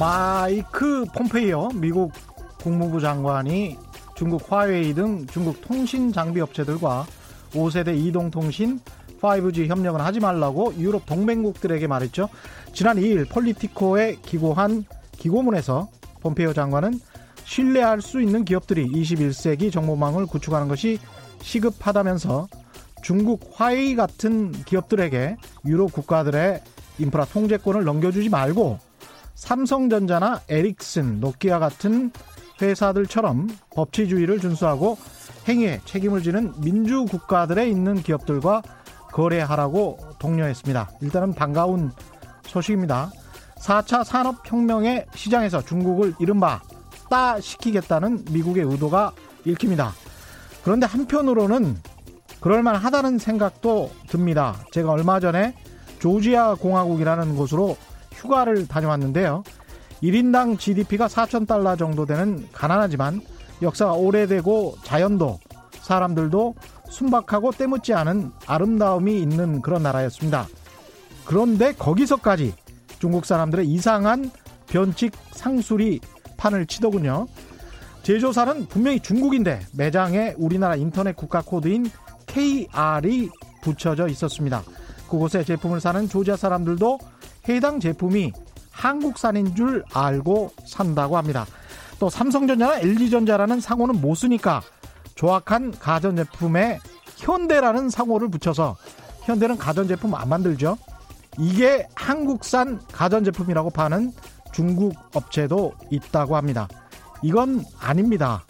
마이크 폼페이오 미국 국무부 장관이 중국 화웨이 등 중국 통신 장비 업체들과 5세대 이동통신 5G 협력은 하지 말라고 유럽 동맹국들에게 말했죠. 지난 2일 폴리티코에 기고한 기고문에서 폼페이오 장관은 신뢰할 수 있는 기업들이 21세기 정보망을 구축하는 것이 시급하다면서 중국 화웨이 같은 기업들에게 유럽 국가들의 인프라 통제권을 넘겨주지 말고 삼성전자나 에릭슨, 노키아 같은 회사들처럼 법치주의를 준수하고 행위에 책임을 지는 민주 국가들에 있는 기업들과 거래하라고 독려했습니다. 일단은 반가운 소식입니다. 4차 산업혁명의 시장에서 중국을 이른바 따 시키겠다는 미국의 의도가 읽힙니다. 그런데 한편으로는 그럴만 하다는 생각도 듭니다. 제가 얼마 전에 조지아 공화국이라는 곳으로 휴가를 다녀왔는데요. 1인당 GDP가 4천 달러 정도 되는 가난하지만 역사가 오래되고 자연도 사람들도 순박하고 때묻지 않은 아름다움이 있는 그런 나라였습니다. 그런데 거기서까지 중국 사람들의 이상한 변칙 상술이 판을 치더군요. 제조사는 분명히 중국인데 매장에 우리나라 인터넷 국가 코드인 KR이 붙여져 있었습니다. 그곳에 제품을 사는 조지아 사람들도 해당 제품이 한국산인 줄 알고 산다고 합니다. 또 삼성전자나 LG전자라는 상호는 못 쓰니까 조악한 가전제품에 현대라는 상호를 붙여서 현대는 가전제품 안 만들죠. 이게 한국산 가전제품이라고 파는 중국 업체도 있다고 합니다. 이건 아닙니다.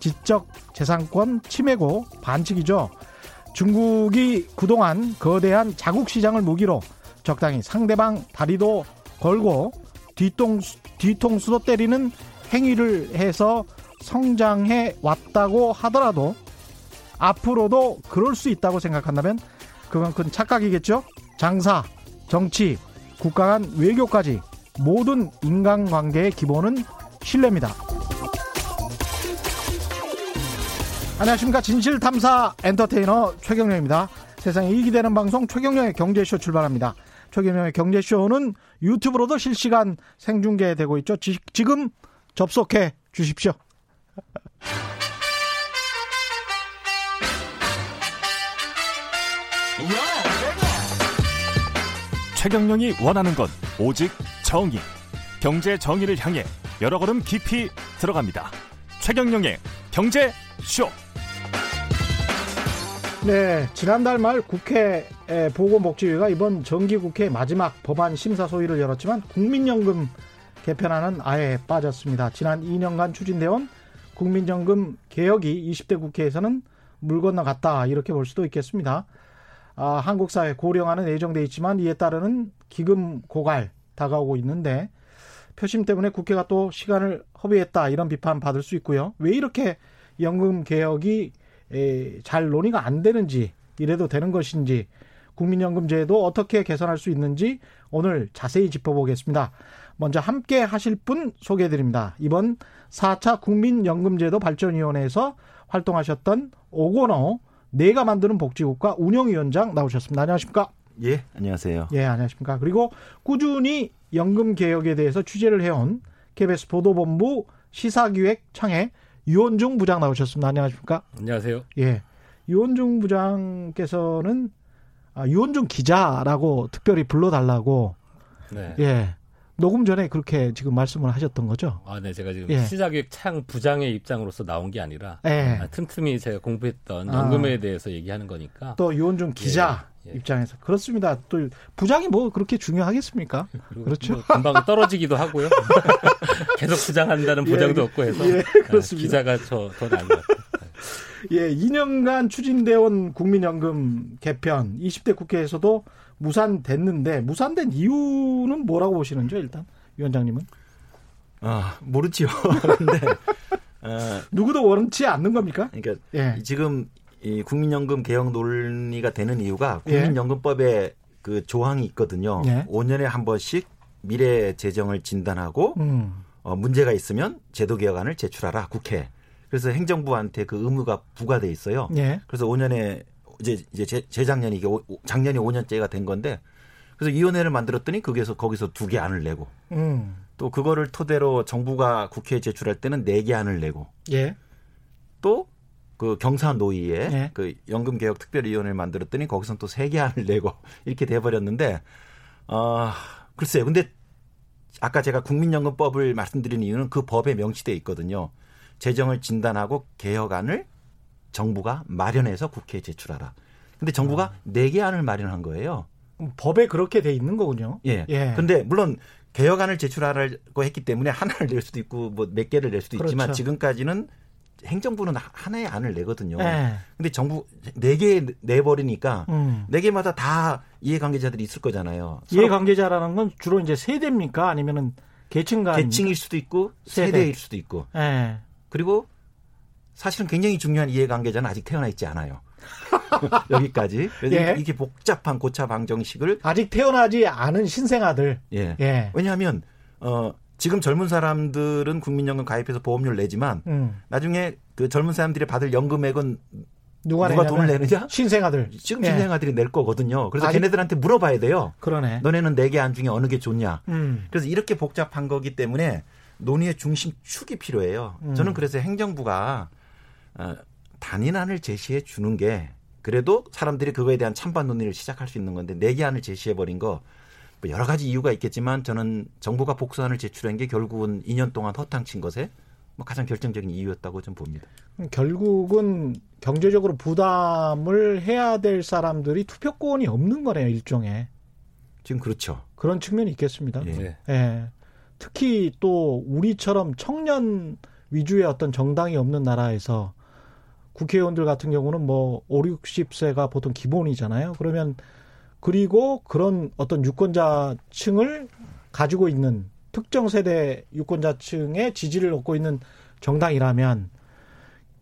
지적 재산권 침해고 반칙이죠. 중국이 그동안 거대한 자국 시장을 무기로 적당히 상대방 다리도 걸고 뒤통수, 뒤통수도 때리는 행위를 해서 성장해 왔다고 하더라도 앞으로도 그럴 수 있다고 생각한다면 큰 착각이겠죠? 장사, 정치, 국가 간 외교까지 모든 인간관계의 기본은 신뢰입니다. 안녕하십니까. 진실탐사 엔터테이너 최경령입니다. 세상에 이익이 되는 방송 최경령의 경제쇼 출발합니다. 최경영의 경제쇼는 유튜브로도 실시간 생중계되고 있죠. 지, 지금 접속해 주십시오. 최경영이 원하는 건 오직 정의. 경제 정의를 향해 여러 걸음 깊이 들어갑니다. 최경영의 경제 쇼. 네, 지난달 말 국회 보건복지위가 이번 정기국회 마지막 법안 심사 소위를 열었지만 국민연금 개편안은 아예 빠졌습니다. 지난 2년간 추진되어 국민연금 개혁이 20대 국회에서는 물 건너갔다 이렇게 볼 수도 있겠습니다. 아, 한국 사회 고령화는 예정돼 있지만 이에 따르는 기금 고갈 다가오고 있는데 표심 때문에 국회가 또 시간을 허비했다 이런 비판 받을 수 있고요. 왜 이렇게 연금 개혁이 잘 논의가 안 되는지 이래도 되는 것인지 국민연금 제도 어떻게 개선할 수 있는지 오늘 자세히 짚어보겠습니다. 먼저 함께 하실 분 소개해 드립니다. 이번 4차 국민연금제도 발전위원회에서 활동하셨던 오건호 내가 만드는 복지국가 운영위원장 나오셨습니다. 안녕하십니까? 예, 안녕하세요. 예, 안녕하십니까? 그리고 꾸준히 연금 개혁에 대해서 취재를 해온 KBS 보도본부 시사기획 창에 유원중 부장 나오셨습니다. 안녕하십니까? 안녕하세요. 예. 유원중 부장께서는 아, 유원중 기자라고 특별히 불러달라고. 네. 예. 녹음 전에 그렇게 지금 말씀을 하셨던 거죠? 아, 네. 제가 지금 예. 시사기획 창 부장의 입장으로서 나온 게 아니라 예. 아, 틈틈이 제가 공부했던 연금에 아. 대해서 얘기하는 거니까. 또 유원중 기자 예. 예. 입장에서 그렇습니다. 또 부장이 뭐 그렇게 중요하겠습니까? 그렇죠. 뭐 금방 떨어지기도 하고요. 계속 부장한다는 보장도 예. 없고 해서 예, 그렇습니다. 아, 기자가 저 더 나은 것 같아요. 예, 2년간 추진되어 온 국민연금 개편 20대 국회에서도 무산됐는데 무산된 이유는 뭐라고 보시는지요, 일단 위원장님은? 아 모르지요. 근데 어, 누구도 원치 않는 겁니까? 그러니까 예. 지금 이 국민연금 개혁 논의가 되는 이유가 예. 국민연금법에 예. 그 조항이 있거든요. 예. 5년에 한 번씩 미래 재정을 진단하고 음. 어, 문제가 있으면 제도 개혁안을 제출하라 국회. 그래서 행정부한테 그 의무가 부과돼 있어요. 예. 그래서 5년에 이제 이제 재작년이 이게 작년이 5년째가 된 건데 그래서 위원회를 만들었더니 거기서 거기서 두 개 안을 내고 음. 또 그거를 토대로 정부가 국회에 제출할 때는 내개안을 내고 예. 또그 경사 노위에 예. 그 연금 개혁 특별위원회를 만들었더니 거기서 또세 개 안을 내고 이렇게 돼 버렸는데 어 글쎄요. 근데 아까 제가 국민연금법을 말씀드린 이유는 그 법에 명시돼 있거든요. 재정을 진단하고 개혁안을 정부가 마련해서 국회에 제출하라. 근데 정부가 네 개 안을 마련한 거예요. 법에 그렇게 돼 있는 거군요. 예. 예. 근데 물론 개혁안을 제출하라고 했기 때문에 하나를 낼 수도 있고 뭐 몇 개를 낼 수도 그렇죠. 있지만 지금까지는 행정부는 하나의 안을 내거든요. 네. 근데 정부 네 개 내버리니까 음. 네 개마다 다 이해관계자들이 있을 거잖아요. 이해관계자라는 건 주로 이제 세대입니까? 아니면은 계층 간 계층일 수도 있고 세대. 일 수도 있고. 네. 그리고 사실은 굉장히 중요한 이해관계자는 아직 태어나 있지 않아요. 여기까지. 예. 이게 복잡한 고차 방정식을 아직 태어나지 않은 신생아들. 예. 예. 왜냐하면 어 지금 젊은 사람들은 국민연금 가입해서 보험료를 내지만 음. 나중에 그 젊은 사람들이 받을 연금액은 누가, 누가 돈을 내느냐? 신생아들. 지금 예. 신생아들이 낼 거거든요. 그래서 아직... 걔네들한테 물어봐야 돼요. 그러네. 너네는 네 개 안 중에 어느 게 좋냐? 음. 그래서 이렇게 복잡한 거기 때문에 논의의 중심축이 필요해요. 음. 저는 그래서 행정부가 어, 단인안을 제시해 주는 게 그래도 사람들이 그거에 대한 찬반 논의를 시작할 수 있는 건데 내기안을 제시해 버린 거뭐 여러 가지 이유가 있겠지만 저는 정부가 복수안을 제출한 게 결국은 2년 동안 허탕친 것에 뭐 가장 결정적인 이유였다고 좀 봅니다. 결국은 경제적으로 부담을 해야 될 사람들이 투표권이 없는 거네요, 일종의. 지금 그렇죠. 그런 측면이 있겠습니다. 예. 예. 특히 또 우리처럼 청년 위주의 어떤 정당이 없는 나라에서 국회의원들 같은 경우는 뭐 5, 60세가 보통 기본이잖아요. 그러면 그리고 그런 어떤 유권자층을 가지고 있는 특정 세대 유권자층의 지지를 얻고 있는 정당이라면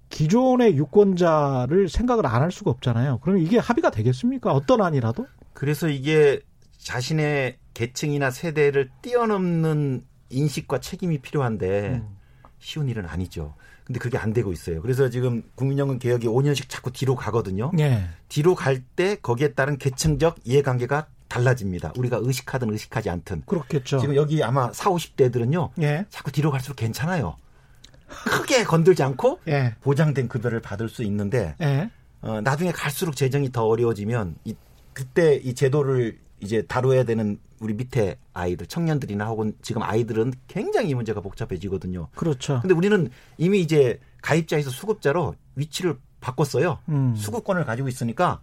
기존의 유권자를 생각을 안 할 수가 없잖아요. 그러면 이게 합의가 되겠습니까? 어떤 안이라도? 그래서 이게 자신의 계층이나 세대를 뛰어넘는 인식과 책임이 필요한데 음. 쉬운 일은 아니죠. 근데 그게 안 되고 있어요. 그래서 지금 국민연금 개혁이 5년씩 자꾸 뒤로 가거든요. 네. 뒤로 갈 때 거기에 따른 계층적 이해관계가 달라집니다. 우리가 의식하든 의식하지 않든. 그렇겠죠. 지금 여기 아마 4, 50대들은요. 예. 자꾸 뒤로 갈수록 괜찮아요. 크게 건들지 않고 예. 보장된 급여를 받을 수 있는데 예. 어, 나중에 갈수록 재정이 더 어려워지면 이, 그때 이 제도를 이제 다뤄야 되는 우리 밑에 아이들, 청년들이나 혹은 지금 아이들은 굉장히 이 문제가 복잡해지거든요. 그렇죠. 근데 우리는 이미 이제 가입자에서 수급자로 위치를 바꿨어요. 음. 수급권을 가지고 있으니까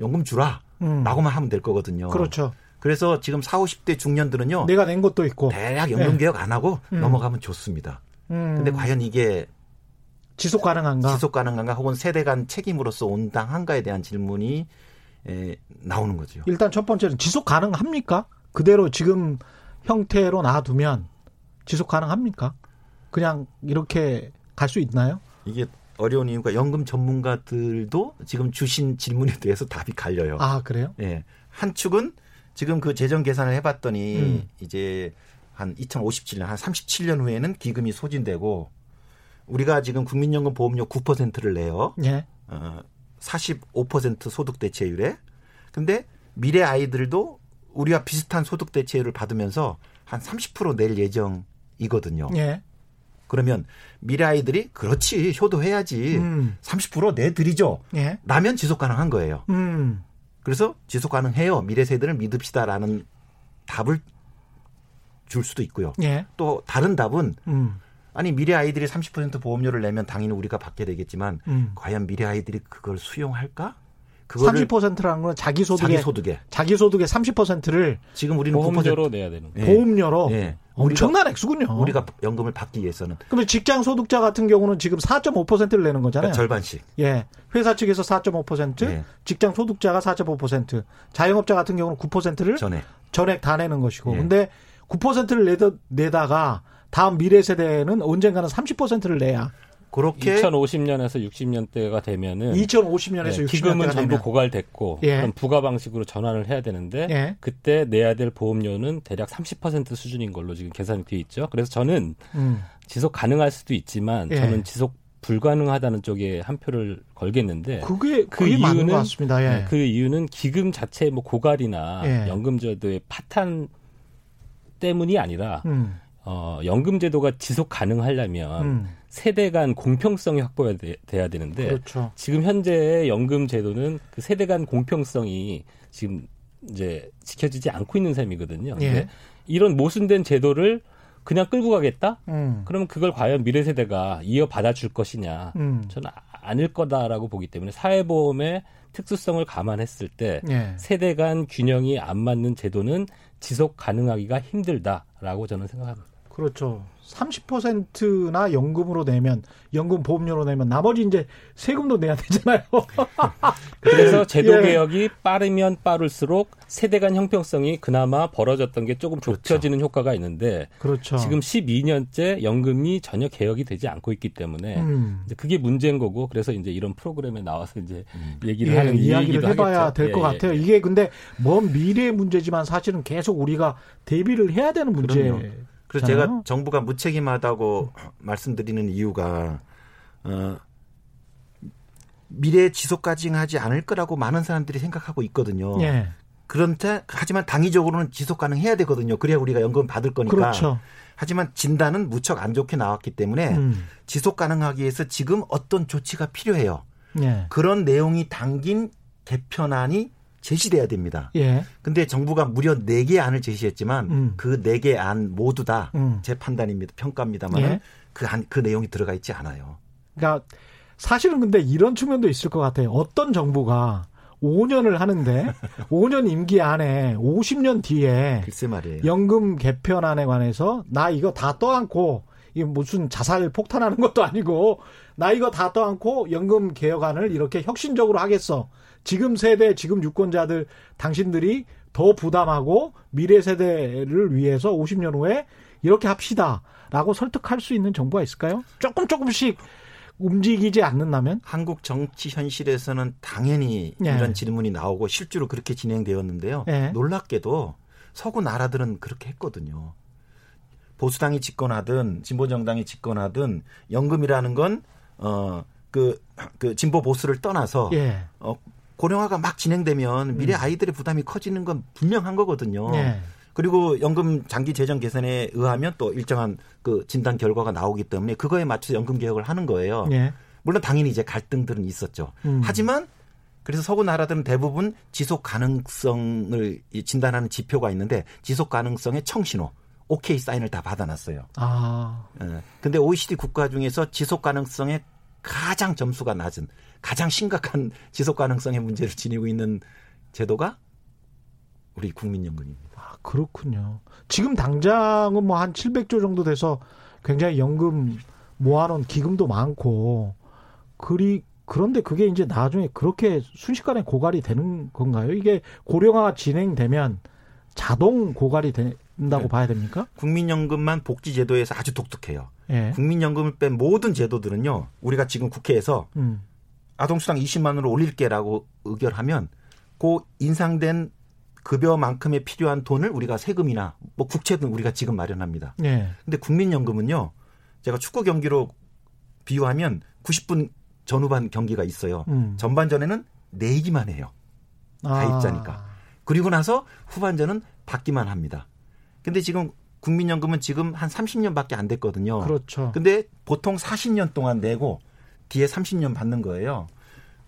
연금 주라. 음. 라고만 하면 될 거거든요. 그렇죠. 그래서 지금 4, 50대 중년들은요. 내가 낸 것도 있고. 대략 연금 네. 개혁 안 하고 음. 넘어가면 좋습니다. 음. 근데 과연 이게 지속 가능한가? 지속 가능한가 혹은 세대 간 책임으로서 온당한가에 대한 질문이 에, 나오는 거죠. 일단 첫 번째는 지속 가능합니까? 그대로 지금 형태로 놔두면 지속 가능합니까? 그냥 이렇게 갈 수 있나요? 이게 어려운 이유가 연금 전문가들도 지금 주신 질문에 대해서 답이 갈려요. 아, 그래요? 예. 한 축은 지금 그 재정 계산을 해봤더니 음. 이제 한 2057년, 한 37년 후에는 기금이 소진되고 우리가 지금 국민연금 보험료 9%를 내요. 예. 어, 45% 소득 대체율에. 근데 미래 아이들도 우리와 비슷한 소득 대체율을 받으면서 한 30%낼 예정이거든요. 예. 그러면 미래 아이들이 그렇지 효도해야지 음. 30% 내드리죠. 예. 라면 지속 가능한 거예요. 음. 그래서 지속 가능해요. 미래 세대를 믿읍시다라는 답을 줄 수도 있고요. 예. 또 다른 답은 음. 아니 미래 아이들이 30% 보험료를 내면 당연히 우리가 받게 되겠지만 음. 과연 미래 아이들이 그걸 수용할까? 그거를 30%라는 건 자기 소득의 자기 소득에 자기 소득의 30%를 지금 우리는 보험료로 9%. 내야 되는 거예요. 보험료로 네. 엄청난 액수군요. 우리가 연금을 받기 위해서는. 그러면 직장 소득자 같은 경우는 지금 4.5%를 내는 거잖아요. 그러니까 절반씩. 예. 회사 측에서 4.5%, 네. 직장 소득자가 4.5%, 자영업자 같은 경우는 9%를 전액 전액 다 내는 것이고. 네. 근데 9%를 내다, 내다가 다음 미래 세대는 언젠가는 30%를 내야 그렇게 2050년에서 60년대가 되면은 2050년에서 네, 기금은 전부 되면. 고갈됐고 예. 그럼 부가 방식으로 전환을 해야 되는데 예. 그때 내야 될 보험료는 대략 30% 수준인 걸로 지금 계산이 돼 있죠. 그래서 저는 음. 지속 가능할 수도 있지만 예. 저는 지속 불가능하다는 쪽에 한 표를 걸겠는데 그게 그 이유는 같습니다. 예. 네, 그 이유는 기금 자체 뭐 고갈이나 예. 연금제도의 파탄 때문이 아니라 음. 어, 연금 제도가 지속 가능하려면 음. 세대 간 공평성이 확보돼야 되는데 그렇죠. 지금 현재의 연금 제도는 그 세대 간 공평성이 지금 이제 지켜지지 않고 있는 셈이거든요. 예. 이런 모순된 제도를 그냥 끌고 가겠다? 음. 그러면 그걸 과연 미래 세대가 이어받아 줄 것이냐? 음. 저는 아닐 거다라고 보기 때문에 사회보험의 특수성을 감안했을 때 예. 세대 간 균형이 안 맞는 제도는 지속 가능하기가 힘들다라고 저는 생각합니다. 그렇죠. 30%나 연금으로 내면 연금 보험료로 내면 나머지 이제 세금도 내야 되잖아요. 그래서 제도 예. 개혁이 빠르면 빠를수록 세대 간 형평성이 그나마 벌어졌던 게 조금 그렇죠. 좁혀지는 효과가 있는데 그렇죠. 지금 12년째 연금이 전혀 개혁이 되지 않고 있기 때문에 음. 그게 문제인 거고 그래서 이제 이런 프로그램에 나와서 이제 음. 얘기를 예, 하는 이야기를 해봐야 될것 예, 예, 같아요. 예. 이게 근데 먼 미래의 문제지만 사실은 계속 우리가 대비를 해야 되는 문제. 그 래서 제가 정부가 무책임하다고 말씀드리는 이유가 어, 미래 지속 가능하지 않을 거라고 많은 사람들이 생각하고 있거든요. 예. 그런데 하지만 당위적으로는 지속 가능해야 되거든요. 그래야 우리가 연금 받을 거니까. 그렇죠. 하지만 진단은 무척 안 좋게 나왔기 때문에 음. 지속 가능하기 위해서 지금 어떤 조치가 필요해요. 예. 그런 내용이 담긴 개편안이 제시돼야 됩니다. 예. 근데 정부가 무려 4개 안을 제시했지만 음. 그 4개 안 모두 다제 음. 판단입니다. 평가입니다만 예. 그, 안, 그 내용이 들어가 있지 않아요. 그러니까 사실은 근데 이런 측면도 있을 것 같아요. 어떤 정부가 5년을 하는데 5년 임기 안에 50년 뒤에 글쎄 말이에요. 연금 개편안에 관해서 나 이거 다 떠안고 이게 무슨 자살 폭탄하는 것도 아니고 나 이거 다 떠안고 연금 개혁안을 이렇게 혁신적으로 하겠어. 지금 세대, 지금 유권자들, 당신들이 더 부담하고 미래 세대를 위해서 50년 후에 이렇게 합시다. 라고 설득할 수 있는 정부가 있을까요? 조금 조금씩 움직이지 않는다면? 한국 정치 현실에서는 당연히 네. 이런 질문이 나오고 실제로 그렇게 진행되었는데요. 네. 놀랍게도 서구 나라들은 그렇게 했거든요. 보수당이 집권하든 진보 정당이 집권하든 연금이라는 건 어, 그, 그 진보 보수를 떠나서 예. 어, 고령화가 막 진행되면 미래 음. 아이들의 부담이 커지는 건 분명한 거거든요. 네. 그리고 연금 장기 재정 개선에 의하면 또 일정한 그 진단 결과가 나오기 때문에 그거에 맞춰서 연금 개혁을 하는 거예요. 네. 물론 당연히 이제 갈등들은 있었죠. 음. 하지만 그래서 서구 나라들은 대부분 지속 가능성을 진단하는 지표가 있는데 지속 가능성의 청신호 오케이 사인을 다 받아놨어요. 아. 예. 근데 OECD 국가 중에서 지속 가능성의 가장 점수가 낮은 가장 심각한 지속 가능성의 문제를 지니고 있는 제도가 우리 국민연금입니다. 아, 그렇군요. 지금 당장은 뭐 한 700조 정도 돼서 굉장히 연금 모아놓은 기금도 많고 그리 그런데 그게 이제 나중에 그렇게 순식간에 고갈이 되는 건가요? 이게 고령화가 진행되면 자동 고갈이 된다고 네. 봐야 됩니까? 국민연금만 복지제도에서 아주 독특해요. 예. 국민연금을 뺀 모든 제도들은요, 우리가 지금 국회에서 음. 아동수당 20만 원으로 올릴게라고 의결하면 그 인상된 급여만큼의 필요한 돈을 우리가 세금이나 뭐 국채든 우리가 지금 마련합니다. 네. 근데 국민연금은요. 제가 축구 경기로 비유하면 90분 전후반 경기가 있어요. 음. 전반전에는 내기만 해요. 가입자니까. 아. 그리고 나서 후반전은 받기만 합니다. 근데 지금 국민연금은 지금 한 30년밖에 안 됐거든요. 그렇죠. 근데 보통 40년 동안 내고 뒤에 30년 받는 거예요.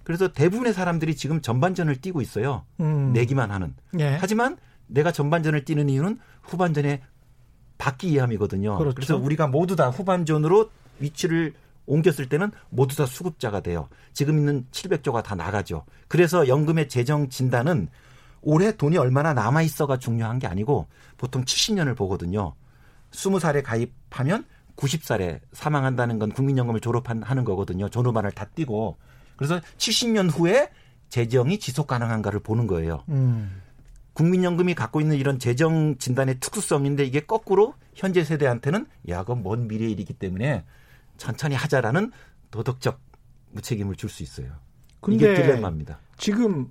그래서 대부분의 사람들이 지금 전반전을 뛰고 있어요. 음. 내기만 하는. 예. 하지만 내가 전반전을 뛰는 이유는 후반전에 받기 위함이거든요. 그렇죠. 그래서 우리가 모두 다 후반전으로 위치를 옮겼을 때는 모두 다 수급자가 돼요. 지금 있는 700조가 다 나가죠. 그래서 연금의 재정 진단은 올해 돈이 얼마나 남아 있어가 중요한 게 아니고 보통 70년을 보거든요. 20살에 가입하면 90살에 사망한다는 건 국민연금을 졸업하는 거거든요. 존후반을 다 띄고. 그래서 70년 후에 재정이 지속 가능한가를 보는 거예요. 음. 국민연금이 갖고 있는 이런 재정 진단의 특수성인데 이게 거꾸로 현재 세대한테는 야, 그건 먼 미래 일이기 때문에 천천히 하자라는 도덕적 무책임을 줄 수 있어요. 이게 딜레마입니다. 지금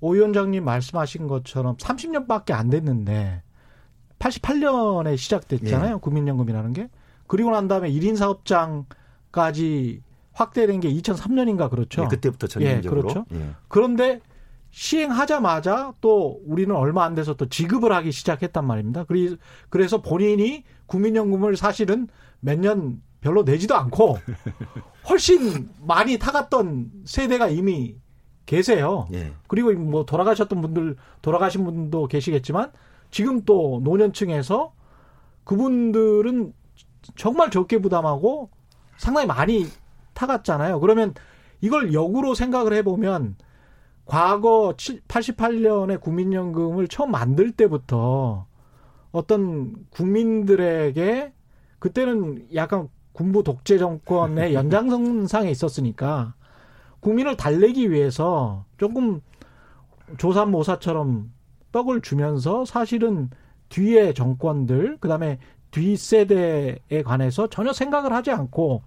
오 위원장님 말씀하신 것처럼 30년밖에 안 됐는데 88년에 시작됐잖아요. 네. 국민연금이라는 게. 그리고 난 다음에 1인 사업장까지 확대된 게 2003년인가 그렇죠. 예, 그때부터 전면적으로. 예, 그렇죠. 예. 그런데 시행하자마자 또 우리는 얼마 안 돼서 또 지급을 하기 시작했단 말입니다. 그래서 본인이 국민연금을 사실은 몇 년 별로 내지도 않고 훨씬 많이 타갔던 세대가 이미 계세요. 예. 그리고 뭐 돌아가셨던 분들 돌아가신 분도 계시겠지만 지금 또 노년층에서 그분들은 정말 적게 부담하고 상당히 많이 타갔잖아요. 그러면 이걸 역으로 생각을 해보면 과거 88년에 국민연금을 처음 만들 때부터 어떤 국민들에게 그때는 약간 군부 독재 정권의 연장선상에 있었으니까 국민을 달래기 위해서 조금 조삼모사처럼 떡을 주면서 사실은 뒤에 정권들 그다음에 뒷세대에 관해서 전혀 생각을 하지 않고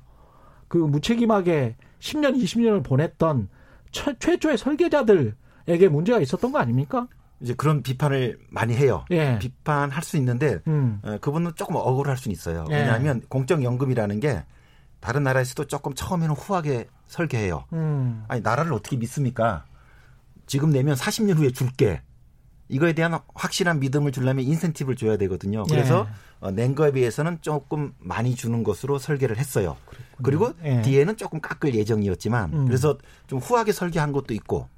그 무책임하게 10년, 20년을 보냈던 최, 최초의 설계자들에게 문제가 있었던 거 아닙니까? 이제 그런 비판을 많이 해요. 예. 비판할 수 있는데 음. 어, 그분은 조금 억울할 수는 있어요. 예. 왜냐하면 공적연금이라는 게 다른 나라에서도 조금 처음에는 후하게 설계해요. 음. 아니 나라를 어떻게 믿습니까? 지금 내면 40년 후에 줄게. 이거에 대한 확실한 믿음을 주려면 인센티브를 줘야 되거든요. 그래서 예. 어, 낸 거에 비해서는 조금 많이 주는 것으로 설계를 했어요. 그렇군요. 그리고 예. 뒤에는 조금 깎을 예정이었지만 음. 그래서 좀 후하게 설계한 것도 있고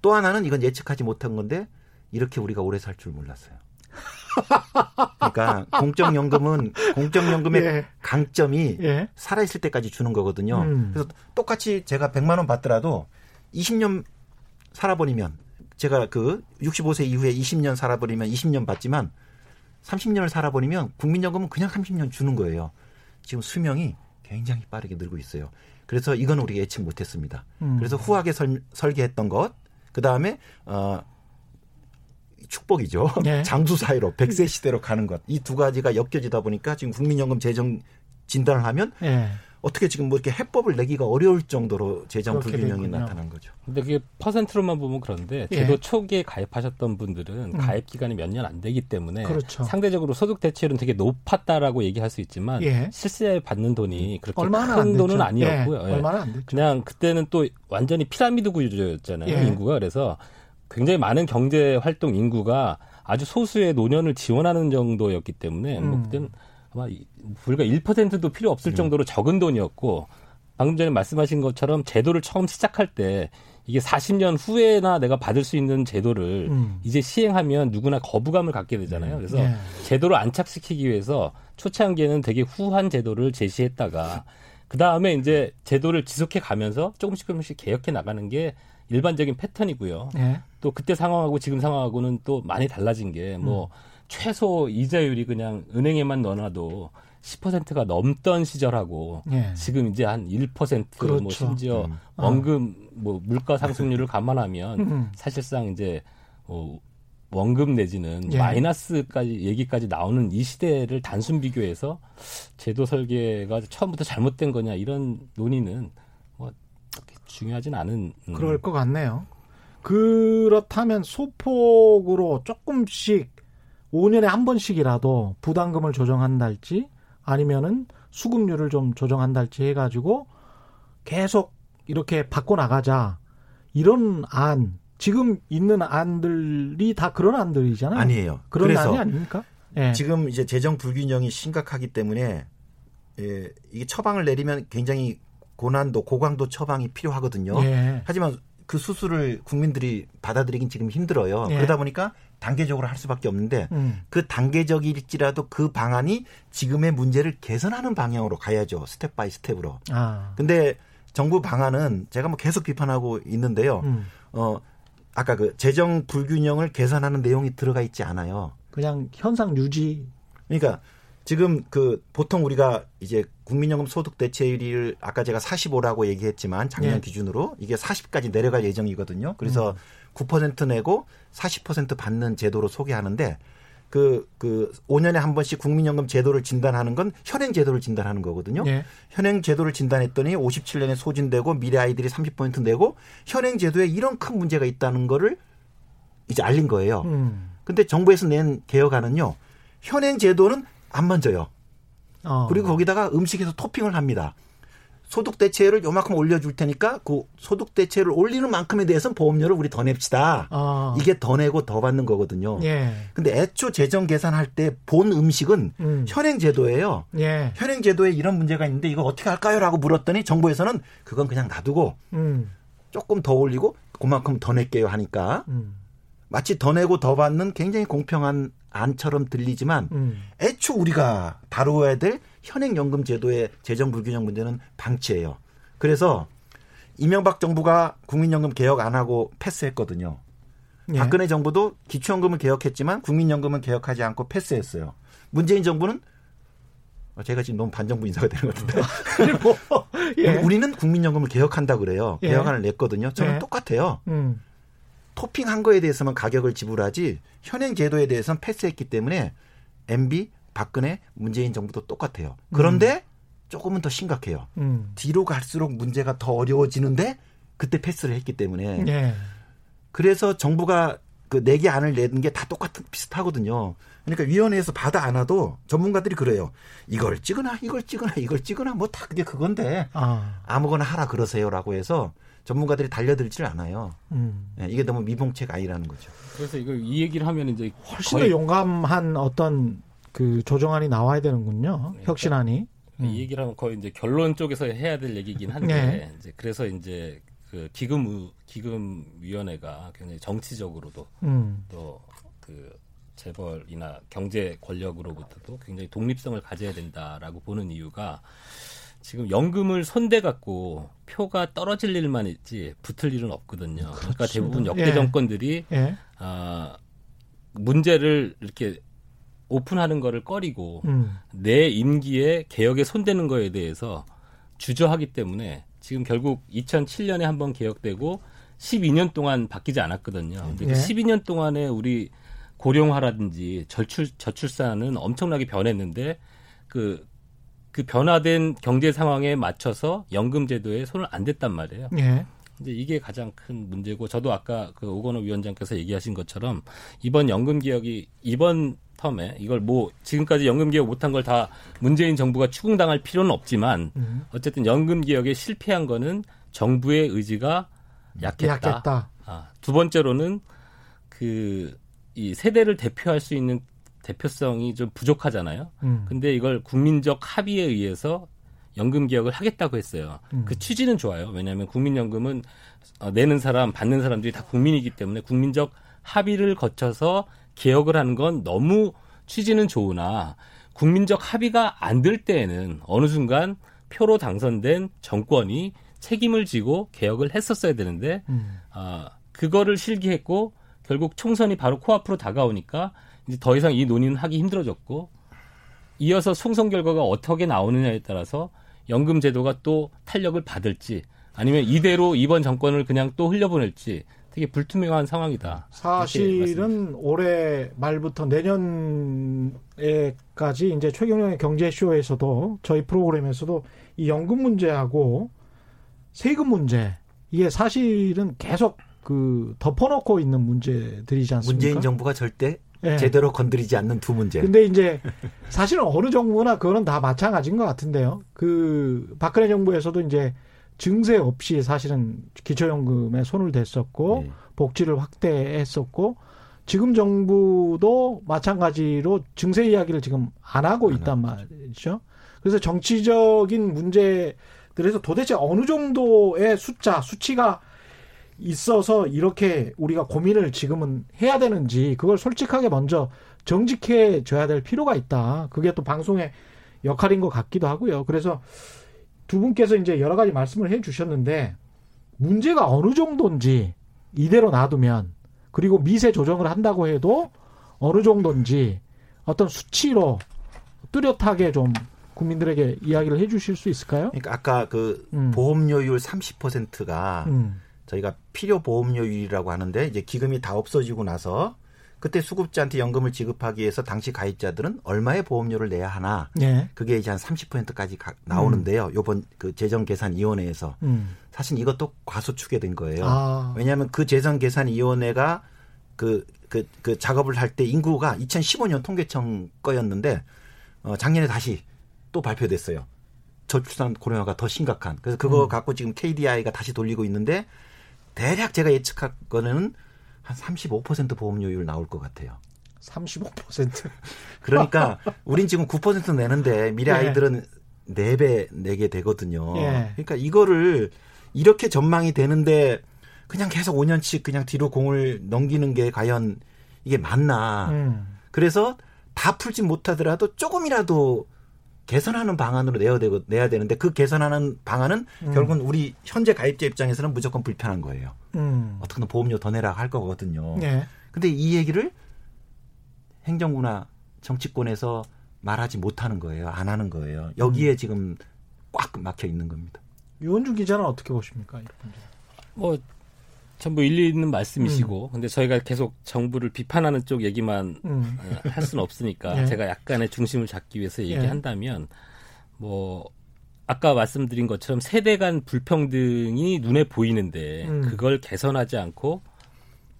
또 하나는 이건 예측하지 못한 건데 이렇게 우리가 오래 살 줄 몰랐어요. 그러니까 공적연금은 공적연금의 예. 강점이 예. 살아있을 때까지 주는 거거든요. 음. 그래서 똑같이 제가 100만 원 받더라도 20년 살아버리면 제가 그 65세 이후에 20년 살아버리면 20년 받지만 30년을 살아버리면 국민연금은 그냥 30년 주는 거예요. 지금 수명이 굉장히 빠르게 늘고 있어요. 그래서 이건 우리가 예측 못했습니다. 음. 그래서 후하게 설, 설계했던 것, 그 다음에 어, 축복이죠. 네. 장수 사이로 100세 시대로 가는 것. 이 두 가지가 엮여지다 보니까 지금 국민연금 재정 진단을 하면 네. 어떻게 지금 뭐 이렇게 해법을 내기가 어려울 정도로 재정 불균형이. 나타난 거죠. 근데 그게 퍼센트로만 보면 그런데 예. 제도 초기에 가입하셨던 분들은 음. 가입 기간이 몇 년 안 되기 때문에 그렇죠. 상대적으로 소득 대체율은 되게 높았다라고 얘기할 수 있지만 예. 실제 받는 돈이 그렇게 큰 돈은 아니었고요. 예. 얼마나 안 됐죠. 그냥 그때는 또 완전히 피라미드 구조였잖아요. 예. 인구가 그래서 굉장히 많은 경제 활동 인구가 아주 소수의 노년을 지원하는 정도였기 때문에 뭐 음. 뭐 그때는 아마 불과 1%도 필요 없을 음. 정도로 적은 돈이었고 방금 전에 말씀하신 것처럼 제도를 처음 시작할 때 이게 40년 후에나 내가 받을 수 있는 제도를 음. 이제 시행하면 누구나 거부감을 갖게 되잖아요. 그래서 예. 제도를 안착시키기 위해서 초창기에는 되게 후한 제도를 제시했다가 그 다음에 이제 제도를 지속해 가면서 조금씩 조금씩 개혁해 나가는 게 일반적인 패턴이고요. 예. 또 그때 상황하고 지금 상황하고는 또 많이 달라진 게뭐 음. 최소 이자율이 그냥 은행에만 넣어놔도 10%가 넘던 시절하고 예. 지금 이제 한 1%뭐 그렇죠. 심지어 음. 원금 뭐 물가 상승률을 감안하면 음. 사실상 이제 어, 원금 내지는 예. 마이너스까지 얘기까지 나오는 이 시대를 단순 비교해서 제도 설계가 처음부터 잘못된 거냐 이런 논의는 뭐 중요하진 않은 음. 그럴 것 같네요. 그렇다면 소폭으로 조금씩 5년에 한 번씩이라도 부담금을 조정한달지 아니면은 수급률을 좀 조정한달지 해가지고 계속 이렇게 바꿔 나가자 이런 안 지금 있는 안들이 다 그런 안들이잖아요. 아니에요. 그런 안이 아닙니까? 예. 지금 이제 재정 불균형이 심각하기 때문에 예, 이게 처방을 내리면 굉장히 고난도 고강도 처방이 필요하거든요. 예. 하지만 그 수술을 국민들이 받아들이긴 지금 힘들어요. 예. 그러다 보니까 단계적으로 할 수밖에 없는데 음. 그 단계적일지라도 그 방안이 지금의 문제를 개선하는 방향으로 가야죠. step by step으로. 아. 근데 정부 방안은 제가 뭐 계속 비판하고 있는데요. 음. 어 아까 그 재정 불균형을 개선하는 내용이 들어가 있지 않아요. 그냥 현상 유지. 그러니까 지금 그 보통 우리가 이제 국민연금 소득 대체율을 아까 제가 45라고 얘기했지만 작년 네. 기준으로 이게 40까지 내려갈 예정이거든요. 그래서 음. 9% 내고 40% 받는 제도로 소개하는데 그, 그, 5년에 한 번씩 국민연금 제도를 진단하는 건 현행 제도를 진단하는 거거든요. 네. 현행 제도를 진단했더니 57년에 소진되고 미래 아이들이 30% 내고 현행 제도에 이런 큰 문제가 있다는 거를 이제 알린 거예요. 음. 근데 정부에서 낸 개혁안은요. 현행 제도는 안 만져요. 어. 그리고 거기다가 음식에서 토핑을 합니다. 소득 대체율을 요만큼 올려줄 테니까 그 소득 대체율을 올리는 만큼에 대해서는 보험료를 우리 더 냅시다. 아. 이게 더 내고 더 받는 거거든요. 예. 근데 애초 재정 계산할 때 본 음식은 음. 현행 제도예요. 예. 현행 제도에 이런 문제가 있는데 이거 어떻게 할까요?라고 물었더니 정부에서는 그건 그냥 놔두고 음. 조금 더 올리고 그만큼 더 낼게요 하니까 음. 마치 더 내고 더 받는 굉장히 공평한 안처럼 들리지만 음. 애초 우리가 다루어야 될 현행 연금 제도의 재정 불균형 문제는 방치예요. 그래서 이명박 정부가 국민연금 개혁 안 하고 패스했거든요. 예. 박근혜 정부도 기초연금을 개혁했지만 국민연금은 개혁하지 않고 패스했어요. 문재인 정부는 어, 제가 지금 너무 반정부 인사가 되는 것 같은데. 그리고 예. 우리는 국민연금을 개혁한다 그래요. 예. 개혁안을 냈거든요. 저는 예. 똑같아요. 음. 토핑한 거에 대해서만 가격을 지불하지 현행 제도에 대해서는 패스했기 때문에 MB, 박근혜, 문재인 정부도 똑같아요. 그런데 음. 조금은 더 심각해요. 음. 뒤로 갈수록 문제가 더 어려워지는데 그때 패스를 했기 때문에 예. 그래서 정부가 그 내기 안을 내는 게 다 똑같은 비슷하거든요. 그러니까 위원회에서 받아 안아도 전문가들이 그래요. 이걸 찍으나 이걸 찍으나 이걸 찍으나 뭐 다 그게 그건데 아. 아무거나 하라 그러세요라고 해서 전문가들이 달려들지를 않아요. 음. 네, 이게 너무 미봉책 아니라는 거죠. 그래서 이거 이 얘기를 하면 이제 훨씬 더 용감한 어떤 그 조정안이 나와야 되는군요. 그러니까 혁신안이. 음. 이 얘기를 하면 거의 이제 결론 쪽에서 해야 될 얘기긴 한데 네. 이제 그래서 이제 그 기금 기금 위원회가 굉장히 정치적으로도 음. 또그 재벌이나 경제 권력으로부터도 굉장히 독립성을 가져야 된다라고 보는 이유가 지금 연금을 손대 갖고 표가 떨어질 일만 있지 붙을 일은 없거든요. 그러니까 그렇죠. 그러니까 대부분 역대 예. 정권들이 예. 아, 문제를 이렇게 오픈하는 거를 꺼리고 음. 내 임기에 개혁에 손대는 거에 대해서 주저하기 때문에 지금 결국 2007년에 한번 개혁되고 12년 동안 바뀌지 않았거든요. 근데 그 예. 그 12년 동안에 우리 고령화라든지 저출 저출산은 엄청나게 변했는데 그 그 변화된 경제 상황에 맞춰서 연금 제도에 손을 안 댔단 말이에요. 예. 이제 이게 가장 큰 문제고 저도 아까 그 오건호 위원장께서 얘기하신 것처럼 이번 연금 개혁이 이번 텀에 이걸 뭐 지금까지 연금 개혁 못한 걸 다 문재인 정부가 추궁당할 필요는 없지만 음. 어쨌든 연금 개혁에 실패한 거는 정부의 의지가 약했다. 약했다. 아, 두 번째로는 그 이 세대를 대표할 수 있는 대표성이 좀 부족하잖아요. 음. 근데 이걸 국민적 합의에 의해서 연금 개혁을 하겠다고 했어요. 음. 그 취지는 좋아요. 왜냐하면 국민연금은 어, 내는 사람, 받는 사람들이 다 국민이기 때문에 국민적 합의를 거쳐서 개혁을 하는 건 너무 취지는 좋으나 국민적 합의가 안 될 때에는 어느 순간 표로 당선된 정권이 책임을 지고 개혁을 했었어야 되는데 음. 아, 그거를 실기했고 결국 총선이 바로 코앞으로 다가오니까 더 이상 이 논의는 하기 힘들어졌고 이어서 총선 결과가 어떻게 나오느냐에 따라서 연금 제도가 또 탄력을 받을지 아니면 이대로 이번 정권을 그냥 또 흘려보낼지 되게 불투명한 상황이다. 사실은 올해 말부터 내년에까지 이제 최경영의 경제쇼에서도 저희 프로그램에서도 이 연금 문제하고 세금 문제 이게 사실은 계속 그 덮어놓고 있는 문제들이지 않습니까? 문재인 정부가 절대 예. 제대로 건드리지 않는 두 문제. 근데 이제 사실은 어느 정부나 그거는 다 마찬가지인 것 같은데요. 그 박근혜 정부에서도 이제 증세 없이 사실은 기초연금에 손을 댔었고 네. 복지를 확대했었고 지금 정부도 마찬가지로 증세 이야기를 지금 안 하고 안 있단 하죠. 말이죠. 그래서 정치적인 문제들에서 도대체 어느 정도의 숫자, 수치가 있어서 이렇게 우리가 고민을 지금은 해야 되는지 그걸 솔직하게 먼저 정직해 줘야 될 필요가 있다. 그게 또 방송의 역할인 것 같기도 하고요. 그래서 두 분께서 이제 여러 가지 말씀을 해 주셨는데 문제가 어느 정도인지 이대로 놔두면 그리고 미세 조정을 한다고 해도 어느 정도인지 어떤 수치로 뚜렷하게 좀 국민들에게 이야기를 해 주실 수 있을까요? 그러니까 아까 그 음. 보험료율 30%가 음. 저희가 필요 보험료율이라고 하는데 이제 기금이 다 없어지고 나서 그때 수급자한테 연금을 지급하기 위해서 당시 가입자들은 얼마의 보험료를 내야 하나 네. 그게 이제 한 30%까지 가, 나오는데요. 음. 요번 그 재정계산위원회에서 음. 사실 이것도 과소축에 된 거예요. 아. 왜냐하면 그 재정계산위원회가 그, 그, 그 작업을 할 때 인구가 2015년 통계청 거였는데 어, 작년에 다시 또 발표됐어요. 저출산 고령화가 더 심각한. 그래서 그거 음. 갖고 지금 KDI가 다시 돌리고 있는데 대략 제가 예측하거는 한 35% 보험료율 나올 것 같아요. 35%. 그러니까 우린 지금 9% 내는데 미래 예. 아이들은 예. 4배 내게 되거든요. 예. 그러니까 이거를 이렇게 전망이 되는데 그냥 계속 5년씩 그냥 뒤로 공을 넘기는 게 과연 이게 맞나. 음. 그래서 다 풀지 못하더라도 조금이라도 개선하는 방안으로 내야 되고 내야 되는데 그 개선하는 방안은 음. 결국은 우리 현재 가입자 입장에서는 무조건 불편한 거예요. 음. 어떻게든 보험료 더 내라 할 거거든요. 네. 근데 이 얘기를 행정부나 정치권에서 말하지 못하는 거예요. 안 하는 거예요. 여기에 음. 지금 꽉 막혀 있는 겁니다. 유원준 기자는 어떻게 보십니까? 뭐 전부 일리 있는 말씀이시고, 음. 근데 저희가 계속 정부를 비판하는 쪽 얘기만 음. 어, 할 수는 없으니까 예. 제가 약간의 중심을 잡기 위해서 예. 얘기한다면, 예. 뭐 아까 말씀드린 것처럼 세대 간 불평등이 눈에 보이는데 음. 그걸 개선하지 않고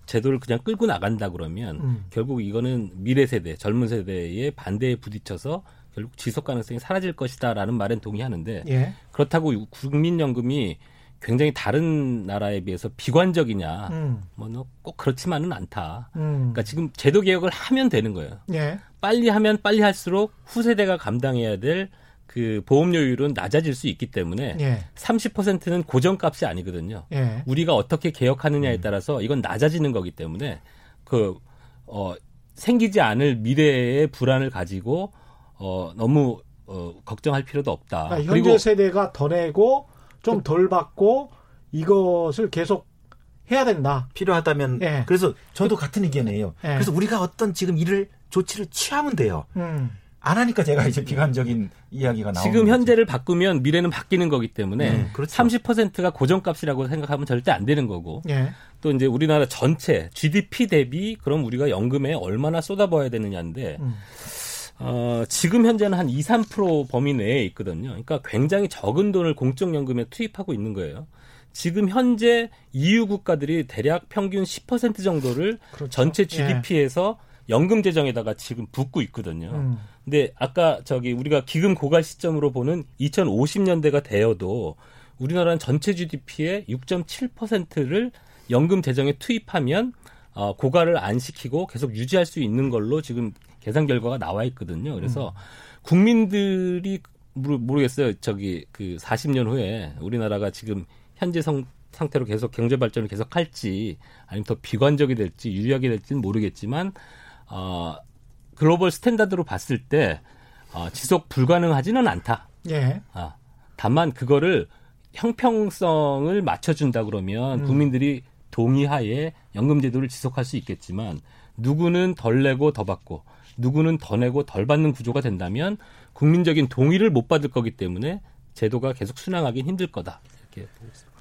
제도를 그냥 끌고 나간다 그러면 음. 결국 이거는 미래 세대, 젊은 세대의 반대에 부딪혀서 결국 지속 가능성이 사라질 것이다라는 말엔 동의하는데 예. 그렇다고 국민연금이 굉장히 다른 나라에 비해서 비관적이냐 음. 뭐꼭 그렇지만은 않다. 음. 그러니까 지금 제도 개혁을 하면 되는 거예요. 예. 빨리 하면 빨리 할수록 후세대가 감당해야 될 그 보험료율은 낮아질 수 있기 때문에 예. 30%는 고정값이 아니거든요. 예. 우리가 어떻게 개혁하느냐에 음. 따라서 이건 낮아지는 거기 때문에 그 어, 생기지 않을 미래의 불안을 가지고 어, 너무 어, 걱정할 필요도 없다. 그러니까 현재 그리고 세대가 더 내고 좀 덜 받고 이것을 계속 해야 된다. 필요하다면 예. 그래서 저도 같은 의견이에요. 예. 그래서 우리가 어떤 지금 일을 조치를 취하면 돼요. 음. 안 하니까 제가 이제 비관적인 이야기가 나오는 지금 현재를 거죠. 바꾸면 미래는 바뀌는 거기 때문에 음, 그렇죠. 30%가 고정값이라고 생각하면 절대 안 되는 거고 예. 또 이제 우리나라 전체 GDP 대비 그럼 우리가 연금에 얼마나 쏟아부어야 되느냐인데 음. 어, 지금 현재는 한 2, 3% 범위 내에 있거든요. 그러니까 굉장히 적은 돈을 공적연금에 투입하고 있는 거예요. 지금 현재 EU 국가들이 대략 평균 10% 정도를 그렇죠. 전체 GDP에서 예. 연금 재정에다가 지금 붓고 있거든요. 음. 근데 아까 저기 우리가 기금 고갈 시점으로 보는 2050년대가 되어도 우리나라는 전체 GDP의 6.7%를 연금 재정에 투입하면 어, 고갈을 안 시키고 계속 유지할 수 있는 걸로 지금 계산 결과가 나와 있거든요. 그래서 음. 국민들이 모르겠어요. 저기 그 40년 후에 우리나라가 지금 현재 성, 상태로 계속 경제 발전을 계속 할지 아니면 더 비관적이 될지 유리하게 될지는 모르겠지만 어 글로벌 스탠다드로 봤을 때 어, 지속 불가능하지는 않다. 예. 아, 다만 그거를 형평성을 맞춰준다 그러면 음. 국민들이 동의하에 연금제도를 지속할 수 있겠지만 누구는 덜 내고 더 받고 누구는 더 내고 덜 받는 구조가 된다면 국민적인 동의를 못 받을 거기 때문에 제도가 계속 순항하기는 힘들 거다. 이렇게.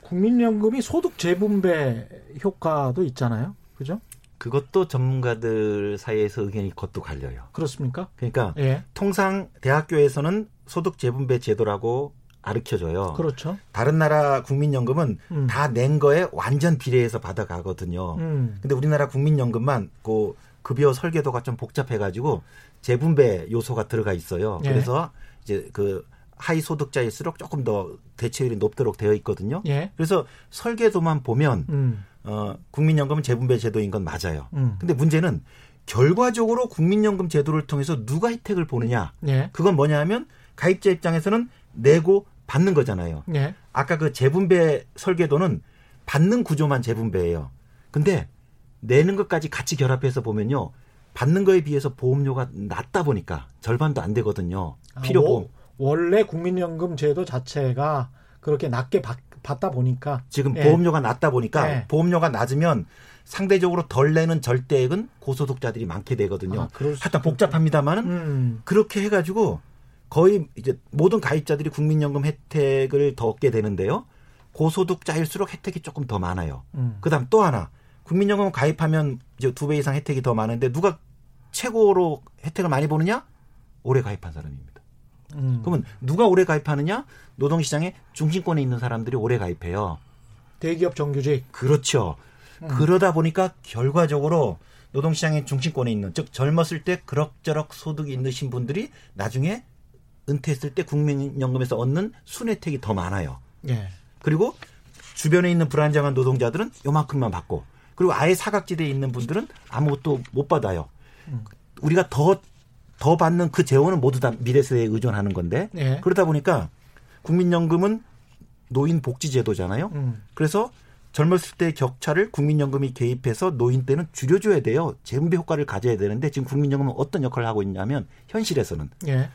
국민연금이 소득 재분배 효과도 있잖아요. 그죠? 그것도 전문가들 사이에서 의견이 그것도 갈려요. 그렇습니까? 그러니까 예. 통상 대학교에서는 소득 재분배 제도라고 가르쳐줘요. 그렇죠. 다른 나라 국민연금은 음. 다낸 거에 완전 비례해서 받아가거든요. 음. 근데 우리나라 국민연금만 그 급여 설계도가 좀 복잡해가지고 재분배 요소가 들어가 있어요. 예. 그래서 이제 그 하위 소득자일수록 조금 더 대체율이 높도록 되어 있거든요. 예. 그래서 설계도만 보면 음. 어, 국민연금은 재분배 제도인 건 맞아요. 음. 근데 문제는 결과적으로 국민연금 제도를 통해서 누가 혜택을 보느냐. 예. 그건 뭐냐 하면 가입자 입장에서는 내고 받는 거잖아요. 예. 아까 그 재분배 설계도는 받는 구조만 재분배예요. 근데 내는 것까지 같이 결합해서 보면요. 받는 거에 비해서 보험료가 낮다 보니까 절반도 안 되거든요. 아, 필요 보험. 아, 원래 국민연금 제도 자체가 그렇게 낮게 받, 받다 보니까 지금 예. 보험료가 낮다 보니까 예. 보험료가 낮으면 상대적으로 덜 내는 절대액은 고소득자들이 많게 되거든요. 아, 하여튼 복잡합니다만은 음. 그렇게 해가지고 거의 이제 모든 가입자들이 국민연금 혜택을 더 얻게 되는데요. 고소득자일수록 혜택이 조금 더 많아요. 음. 그다음 또 하나 국민연금 가입하면 이제 두 배 이상 혜택이 더 많은데 누가 최고로 혜택을 많이 보느냐? 오래 가입한 사람입니다. 음. 그러면 누가 오래 가입하느냐? 노동시장에 중심권에 있는 사람들이 오래 가입해요. 대기업 정규직. 그렇죠. 음. 그러다 보니까 결과적으로 노동시장의 중심권에 있는 즉 젊었을 때 그럭저럭 소득이 있으신 분들이 나중에 은퇴했을 때 국민연금에서 얻는 순혜택이 더 많아요. 예. 그리고 주변에 있는 불안정한 노동자들은 요만큼만 받고 그리고 아예 사각지대에 있는 분들은 아무것도 못 받아요. 음. 우리가 더, 더 받는 그 재원은 모두 다 미래 세대에 의존하는 건데 예. 그러다 보니까 국민연금은 노인 복지 제도잖아요. 음. 그래서 젊었을 때 격차를 국민연금이 개입해서 노인 때는 줄여줘야 돼요. 재분배 효과를 가져야 되는데 지금 국민연금은 어떤 역할을 하고 있냐면 현실에서는 예.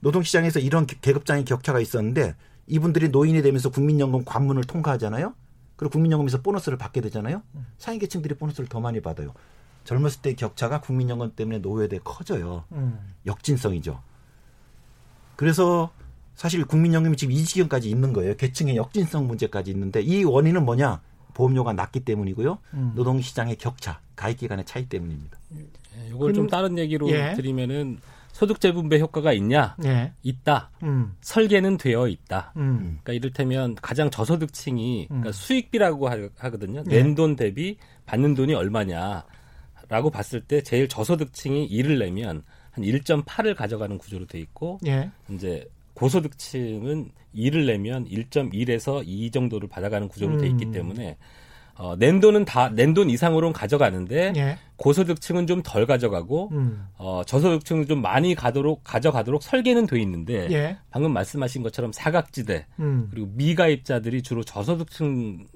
노동시장에서 이런 계급장의 격차가 있었는데 이분들이 노인이 되면서 국민연금 관문을 통과하잖아요. 그리고 국민연금에서 보너스를 받게 되잖아요. 상위계층들이 보너스를 더 많이 받아요. 젊었을 때 격차가 국민연금 때문에 노후에 커져요. 음. 역진성이죠. 그래서 사실 국민연금이 지금 이 지경까지 있는 거예요. 계층의 역진성 문제까지 있는데 이 원인은 뭐냐? 보험료가 낮기 때문이고요. 음. 노동시장의 격차, 가입기간의 차이 때문입니다. 이걸 예, 좀 다른 얘기로 예. 드리면은 소득 재분배 효과가 있냐? 예. 있다. 음. 설계는 되어 있다. 음. 그러니까 이를테면 가장 저소득층이 그러니까 음. 수익비라고 하거든요. 예. 낸돈 대비 받는 돈이 얼마냐라고 봤을 때 제일 저소득층이 일을 내면 한 1.8을 가져가는 구조로 돼 있고 예. 이제 고소득층은 일을 내면 1.1에서 2 정도를 받아가는 구조로 돼 있기 음. 때문에 어, 낸 돈은 다, 낸돈 이상으로는 가져가는데, 예. 고소득층은 좀 덜 가져가고, 음. 어, 저소득층은 좀 많이 가도록, 가져가도록 설계는 돼 있는데, 예. 방금 말씀하신 것처럼 사각지대, 음. 그리고 미가입자들이 주로 저소득층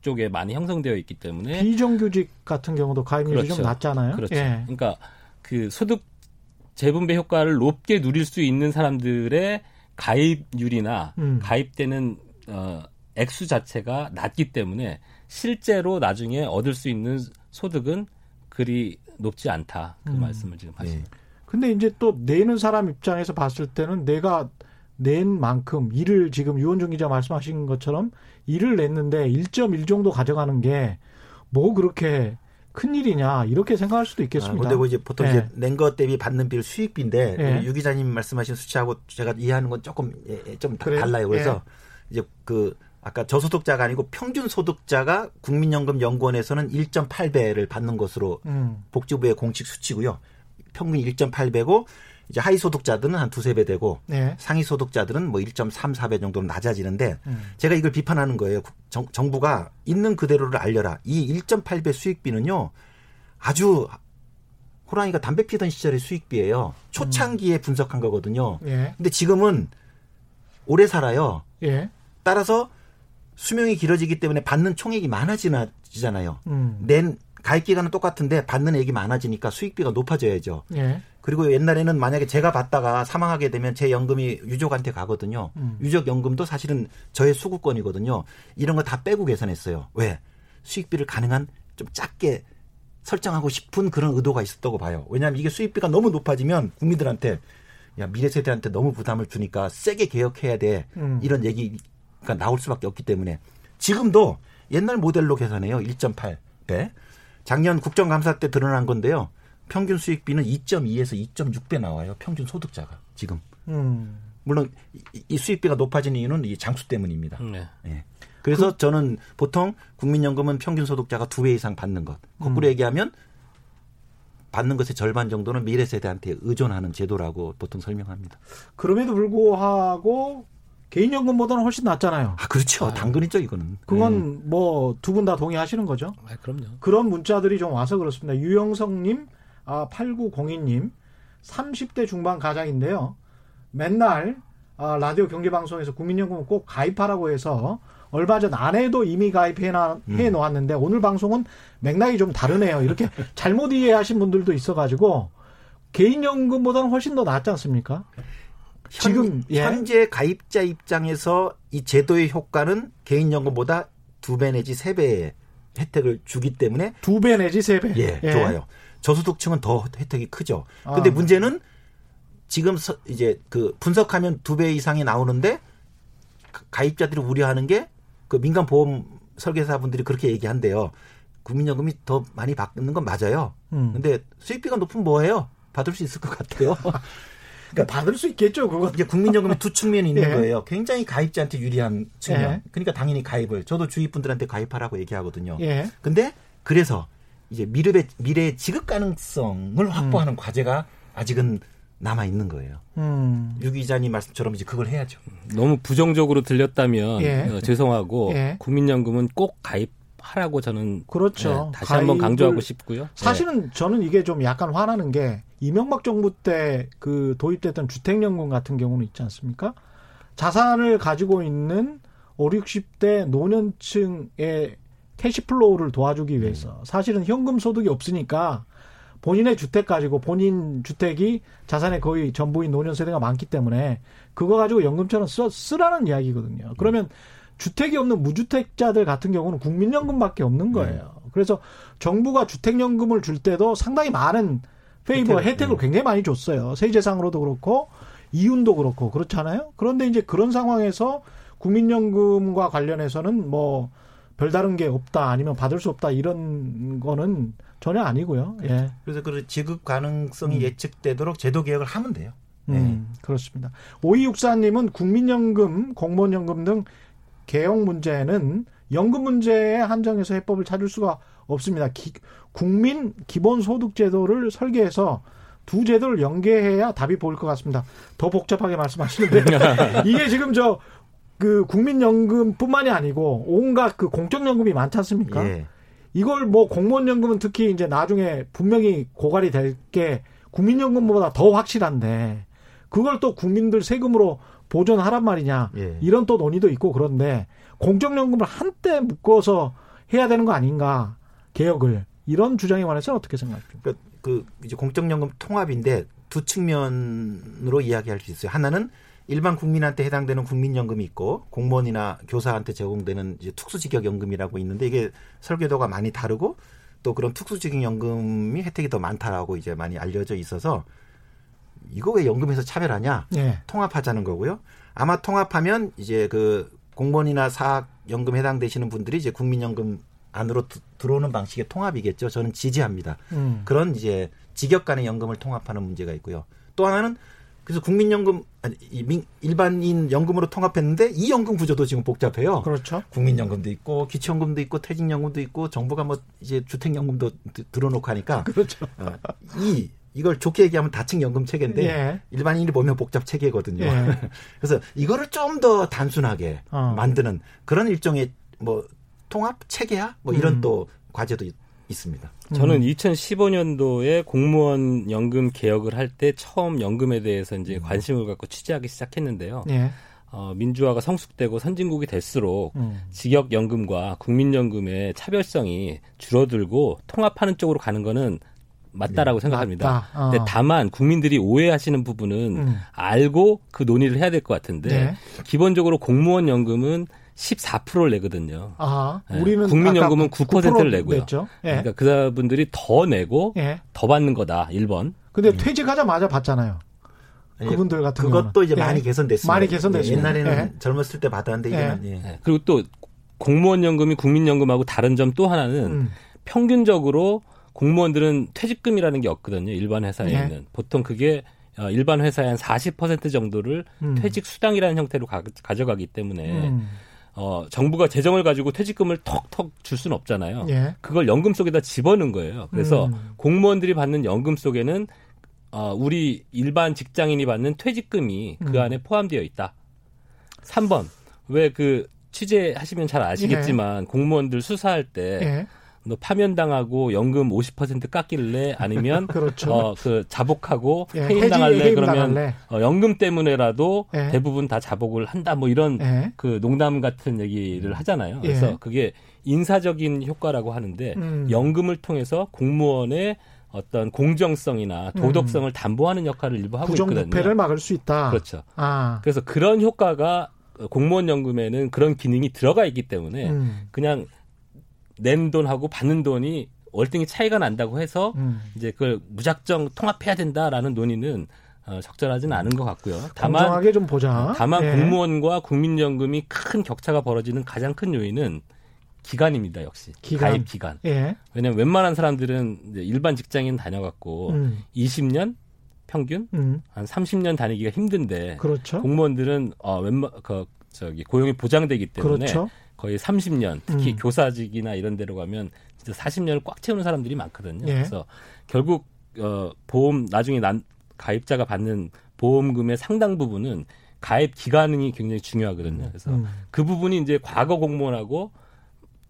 쪽에 많이 형성되어 있기 때문에. 비정규직 같은 경우도 가입률이 그렇죠. 좀 낮잖아요. 그렇죠. 예. 그러니까 그 소득 재분배 효과를 높게 누릴 수 있는 사람들의 가입률이나 음. 가입되는 어, 액수 자체가 낮기 때문에 실제로 나중에 얻을 수 있는 소득은 그리 높지 않다. 그 음. 말씀을 지금 하시는. 네. 근데 이제 또 내는 사람 입장에서 봤을 때는 내가 낸 만큼 일을 지금 유원중 기자 말씀하신 것처럼 일을 냈는데 1.1 정도 가져가는 게 뭐 그렇게 큰 일이냐 이렇게 생각할 수도 있겠습니다. 아, 근데 뭐 이제 보통 네. 이제 낸 것 대비 받는 비율 수익비인데 네. 유 기자님 말씀하신 수치하고 제가 이해하는 건 조금 예, 예, 좀 그래요? 달라요. 그래서 네. 이제 그 아까 저소득자가 아니고 평균 소득자가 국민연금 연구원에서는 1.8배를 받는 것으로 음. 복지부의 공식 수치고요. 평균 1.8배고 이제 하위 소득자들은 한 두세 배 되고 네. 상위 소득자들은 뭐 1.3, 4배 정도로 낮아지는데 음. 제가 이걸 비판하는 거예요. 정, 정부가 있는 그대로를 알려라. 이 1.8배 수익비는요. 아주 호랑이가 담배 피던 시절의 수익비예요. 초창기에 음. 분석한 거거든요. 예. 근데 지금은 오래 살아요. 예. 따라서 수명이 길어지기 때문에 받는 총액이 많아지잖아요. 음. 낸 가입 기간은 똑같은데 받는 액이 많아지니까 수익비가 높아져야죠. 예. 그리고 옛날에는 만약에 제가 받다가 사망하게 되면 제 연금이 유족한테 가거든요. 음. 유족 연금도 사실은 저의 수급권이거든요. 이런 거 다 빼고 계산했어요. 왜? 수익비를 가능한 좀 작게 설정하고 싶은 그런 의도가 있었다고 봐요. 왜냐하면 이게 수익비가 너무 높아지면 국민들한테 야 미래 세대한테 너무 부담을 주니까 세게 개혁해야 돼 음. 이런 얘기 그러니까 나올 수밖에 없기 때문에 지금도 옛날 모델로 계산해요. 1.8배. 작년 국정감사 때 드러난 건데요. 평균 수익비는 2.2에서 2.6배 나와요. 평균 소득자가 지금. 음. 물론 이 수익비가 높아진 이유는 이 장수 때문입니다. 네. 네. 그래서 그, 저는 보통 국민연금은 평균 소득자가 두 배 이상 받는 것. 거꾸로 음. 얘기하면 받는 것의 절반 정도는 미래 세대한테 의존하는 제도라고 보통 설명합니다. 그럼에도 불구하고 개인연금보다는 훨씬 낫잖아요. 아, 그렇죠. 아, 당근이죠, 이거는. 그건 네. 뭐두 분 다 동의하시는 거죠? 아, 그럼요. 그런 문자들이 좀 와서 그렇습니다. 유영성님, 아, 8902님, 30대 중반 가장인데요. 맨날 아, 라디오 경제방송에서 국민연금 꼭 가입하라고 해서 얼마 전 아내도 이미 가입해 음. 놓았는데 오늘 방송은 맥락이 좀 다르네요. 이렇게 잘못 이해하신 분들도 있어가지고 개인연금보다는 훨씬 더 낫지 않습니까? 지금 현, 예. 현재 가입자 입장에서 이 제도의 효과는 개인연금보다 두 배 내지 세 배의 혜택을 주기 때문에 두 배 내지 세 배. 예, 예, 좋아요. 저소득층은 더 혜택이 크죠. 근데 아. 문제는 지금 서, 이제 그 분석하면 두 배 이상이 나오는데 가입자들이 우려하는 게 그 민간 보험 설계사분들이 그렇게 얘기한대요. 국민연금이 더 많이 받는 건 맞아요. 음. 근데 수익비가 높으면 뭐해요? 받을 수 있을 것 같아요. 그러니까 받을 수 있겠죠. 그거 이제 국민연금이 두 측면이 있는 예. 거예요. 굉장히 가입자한테 유리한 측면. 예. 그러니까 당연히 가입을 저도 주위 분들한테 가입하라고 얘기하거든요. 예. 근데 그래서 이제 미래의 미래 지급 가능성을 확보하는 음. 과제가 아직은 남아 있는 거예요. 음. 유 기자님 말씀처럼 이제 그걸 해야죠. 너무 부정적으로 들렸다면 예. 어, 죄송하고 예. 국민연금은 꼭 가입 하라고 저는 그렇죠. 네, 다시 한번 강조하고 싶고요. 사실은 네. 저는 이게 좀 약간 화나는 게 이명박 정부 때 그 도입됐던 주택연금 같은 경우는 있지 않습니까? 자산을 가지고 있는 5, 60대 노년층의 cash flow를 도와주기 위해서 음. 사실은 현금 소득이 없으니까 본인의 주택 가지고 본인 주택이 자산의 거의 전부인 노년 세대가 많기 때문에 그거 가지고 연금처럼 써, 쓰라는 이야기거든요. 그러면 주택이 없는 무주택자들 같은 경우는 국민연금밖에 없는 거예요. 그래서 정부가 주택연금을 줄 때도 상당히 많은 favor 혜택, 혜택을 네. 굉장히 많이 줬어요. 세제상으로도 그렇고 이윤도 그렇고 그렇잖아요. 그런데 이제 그런 상황에서 국민연금과 관련해서는 뭐 별다른 게 없다 아니면 받을 수 없다 이런 거는 전혀 아니고요. 예. 그래서 그 지급 가능성이 음. 예측되도록 제도 개혁을 하면 돼요. 네. 음, 그렇습니다. 오이육사님은 국민연금, 공무원연금 등 개혁 문제는 연금 문제에 한정해서 해법을 찾을 수가 없습니다. 기, 국민 기본소득제도를 설계해서 두 제도를 연계해야 답이 보일 것 같습니다. 더 복잡하게 말씀하시는데 이게 지금 저 그 국민연금뿐만이 아니고 온갖 그 공적연금이 많지 않습니까? 예. 이걸 뭐 공무원연금은 특히 이제 나중에 분명히 고갈이 될 게 국민연금보다 더 확실한데 그걸 또 국민들 세금으로 보존하란 말이냐 예. 이런 또 논의도 있고 그런데 공적연금을 한때 묶어서 해야 되는 거 아닌가 개혁을 이런 주장에 관해서 어떻게 생각하십니까? 그, 그 이제 공적연금 통합인데 두 측면으로 이야기할 수 있어요. 하나는 일반 국민한테 해당되는 국민연금이 있고 공무원이나 교사한테 제공되는 이제 특수직역연금이라고 있는데 이게 설계도가 많이 다르고 또 그런 특수직역연금이 혜택이 더 많다라고 이제 많이 알려져 있어서 이거 왜 연금에서 차별하냐? 네. 통합하자는 거고요. 아마 통합하면 이제 그 공무원이나 사학연금 해당되시는 분들이 이제 국민연금 안으로 드, 들어오는 방식의 통합이겠죠. 저는 지지합니다. 음. 그런 이제 직역 간의 연금을 통합하는 문제가 있고요. 또 하나는 그래서 국민연금 아니 일반인 연금으로 통합했는데 이 연금 구조도 지금 복잡해요. 그렇죠. 국민연금도 있고 기초연금도 있고 퇴직연금도 있고 정부가 뭐 이제 주택연금도 들어놓고 하니까 그렇죠. 어, 이 이걸 좋게 얘기하면 다층 연금 체계인데 예. 일반인이 보면 복잡 체계거든요. 예. 그래서 이거를 좀 더 단순하게 어. 만드는 그런 일종의 뭐 통합 체계화 뭐 이런 음. 또 과제도 있, 습니다 저는 2015년도에 공무원 연금 개혁을 할 때 처음 연금에 대해서 이제 음. 관심을 갖고 취재하기 시작했는데요. 예. 어, 민주화가 성숙되고 선진국이 될수록 음. 직역 연금과 국민연금의 차별성이 줄어들고 통합하는 쪽으로 가는 거는 맞다라고 네, 생각합니다. 맞다. 어. 근데 다만 국민들이 오해하시는 부분은 음. 알고 그 논의를 해야 될 것 같은데 네. 기본적으로 공무원 연금은 14%를 내거든요. 아, 우리는 국민연금은 9%를 내고요. 냈죠. 예. 그러니까 그분들이 더 내고 예. 더 받는 거다. 1번. 근데 음. 퇴직하자마자 받잖아요. 그분들 같은 그것도 경우는. 이제 많이 예. 개선됐습니다. 많이 개선됐습니다. 옛날에는 예. 젊었을 때 받았는데 이제는 예. 그리고 또 공무원 연금이 국민연금하고 다른 점 또 하나는 음. 평균적으로 공무원들은 퇴직금이라는 게 없거든요. 일반 회사에는 네. 보통 그게 어, 일반 회사의 한 40% 정도를 음. 퇴직 수당이라는 형태로 가, 져가기 때문에 음. 어, 정부가 재정을 가지고 퇴직금을 턱턱 줄 수는 없잖아요. 예. 그걸 연금 속에다 집어넣은 거예요. 그래서 음. 공무원들이 받는 연금 속에는 어, 우리 일반 직장인이 받는 퇴직금이 그 음. 안에 포함되어 있다. 3번. 왜 그 취재하시면 잘 아시겠지만 예. 공무원들 수사할 때 예. 너 파면당하고 연금 50% 깎일래 아니면 그렇죠. 어, 그 자복하고 예, 해임당할래 해임 그러면 어, 연금 때문에라도 예. 대부분 다 자복을 한다 뭐 이런 예. 그 농담 같은 얘기를 하잖아요. 예. 그래서 그게 인사적인 효과라고 하는데 음. 연금을 통해서 공무원의 어떤 공정성이나 도덕성을 음. 담보하는 역할을 일부 하고 있거든요. 부정부패를 막을 수 있다. 그렇죠. 아. 그래서 그런 효과가 공무원 연금에는 그런 기능이 들어가 있기 때문에 음. 그냥 낸 돈하고 받는 돈이 월등히 차이가 난다고 해서 음. 이제 그걸 무작정 통합해야 된다라는 논의는 어, 적절하지는 않은 것 같고요. 다만 좀 보자. 다만 예. 공무원과 국민연금이 큰 격차가 벌어지는 가장 큰 요인은 기간입니다, 역시. 기간. 가입 기간. 예. 왜냐하면 웬만한 사람들은 이제 일반 직장인 다녀갖고 음. 20년 평균 음. 한 30년 다니기가 힘든데 그렇죠. 공무원들은 어 웬만 그 저기 고용이 보장되기 때문에 그렇죠. 거의 30년 특히 음. 교사직이나 이런 데로 가면 진짜 40년을 꽉 채우는 사람들이 많거든요. 예. 그래서 결국 어 보험 나중에 난 가입자가 받는 보험금의 상당 부분은 가입 기간이 굉장히 중요하거든요. 그래서 음. 그 부분이 이제 과거 공무원하고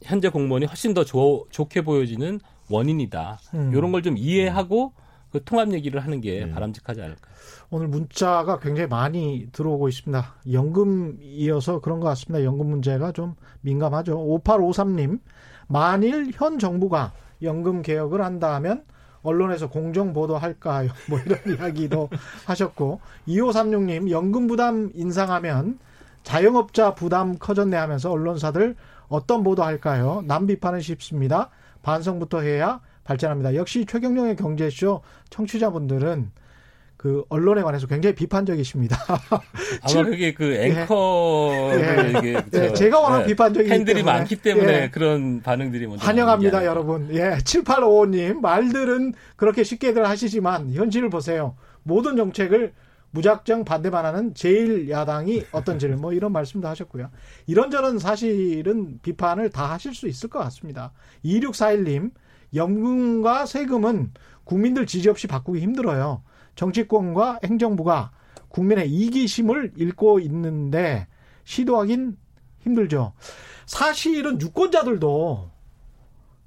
현재 공무원이 훨씬 더 조, 좋게 보여지는 원인이다. 음. 이런 걸 좀 이해하고 그 통합 얘기를 하는 게 네. 바람직하지 않을까. 오늘 문자가 굉장히 많이 들어오고 있습니다. 연금 이어서 그런 것 같습니다. 연금 문제가 좀 민감하죠. 5853님, 만일 현 정부가 연금 개혁을 한다 면 언론에서 공정 보도할까요? 뭐 이런 이야기도 하셨고 2536님 연금 부담 인상하면 자영업자 부담 커졌네 하면서 언론사들 어떤 보도할까요? 남 비판은 쉽습니다. 반성부터 해야 발전합니다. 역시 최경령의 경제쇼 청취자분들은 그 언론에 관해서 굉장히 비판적이십니다. 아마 그게 그 앵커를 예. 이게 예. 제가 워낙 예. 비판적인 팬들이 때문에. 많기 때문에 예. 그런 반응들이 먼저 환영합니다, 여러분. 예, 7855님 말들은 그렇게 쉽게들 하시지만 현실을 보세요. 모든 정책을 무작정 반대만 하는 제1야당이 어떤지를 뭐 이런 말씀도 하셨고요. 이런저런 사실은 비판을 다 하실 수 있을 것 같습니다. 2641님, 연금과 세금은 국민들 지지 없이 바꾸기 힘들어요. 정치권과 행정부가 국민의 이기심을 잃고 있는데 시도하긴 힘들죠. 사실은 유권자들도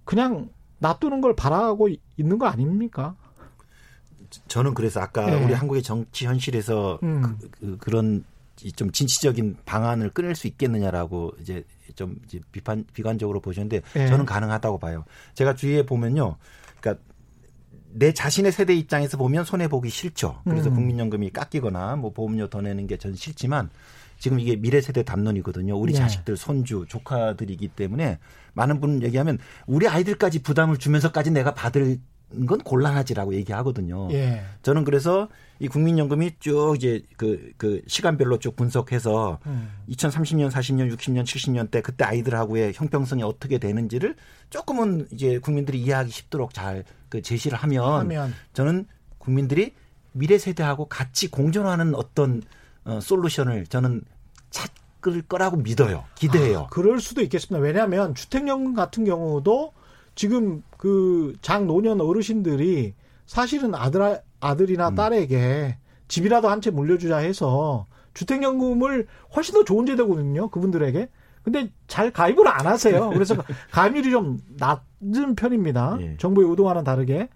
그냥 놔두는 걸 바라고 있는 거 아닙니까? 저는 그래서 아까 네. 우리 한국의 정치 현실에서 음. 그, 그, 런좀 진취적인 방안을 끊을 수 있겠느냐라고 이제 좀 이제 비판 비관적으로 보셨는데 네. 저는 가능하다고 봐요. 제가 주위에 보면요. 그러니까 내 자신의 세대 입장에서 보면 손해 보기 싫죠. 그래서 음. 국민연금이 깎이거나 뭐 보험료 더 내는 게 전 싫지만 지금 이게 미래 세대 담론이거든요. 우리 네. 자식들, 손주, 조카들이기 때문에 많은 분 얘기하면 우리 아이들까지 부담을 주면서까지 내가 받을 건 곤란하지라고 얘기하거든요. 예. 저는 그래서 이 국민연금이 쭉 이제 그, 그 시간별로 쭉 분석해서 음. 2030년, 40년, 60년, 70년 대 그때 아이들하고의 형평성이 어떻게 되는지를 조금은 이제 국민들이 이해하기 쉽도록 잘 그 제시를 하면, 하면 저는 국민들이 미래 세대하고 같이 공존하는 어떤 어, 솔루션을 저는 찾을 거라고 믿어요. 기대해요. 아, 그럴 수도 있겠습니다. 왜냐하면 주택연금 같은 경우도 지금 그 장노년 어르신들이 사실은 아들 아들이나 음. 딸에게 집이라도 한 채 물려주자 해서 주택연금을 훨씬 더 좋은 제도거든요. 그분들에게. 근데 잘 가입을 안 하세요. 그래서 가입률이 좀 낮은 편입니다. 예. 정부의 의도와는 다르게.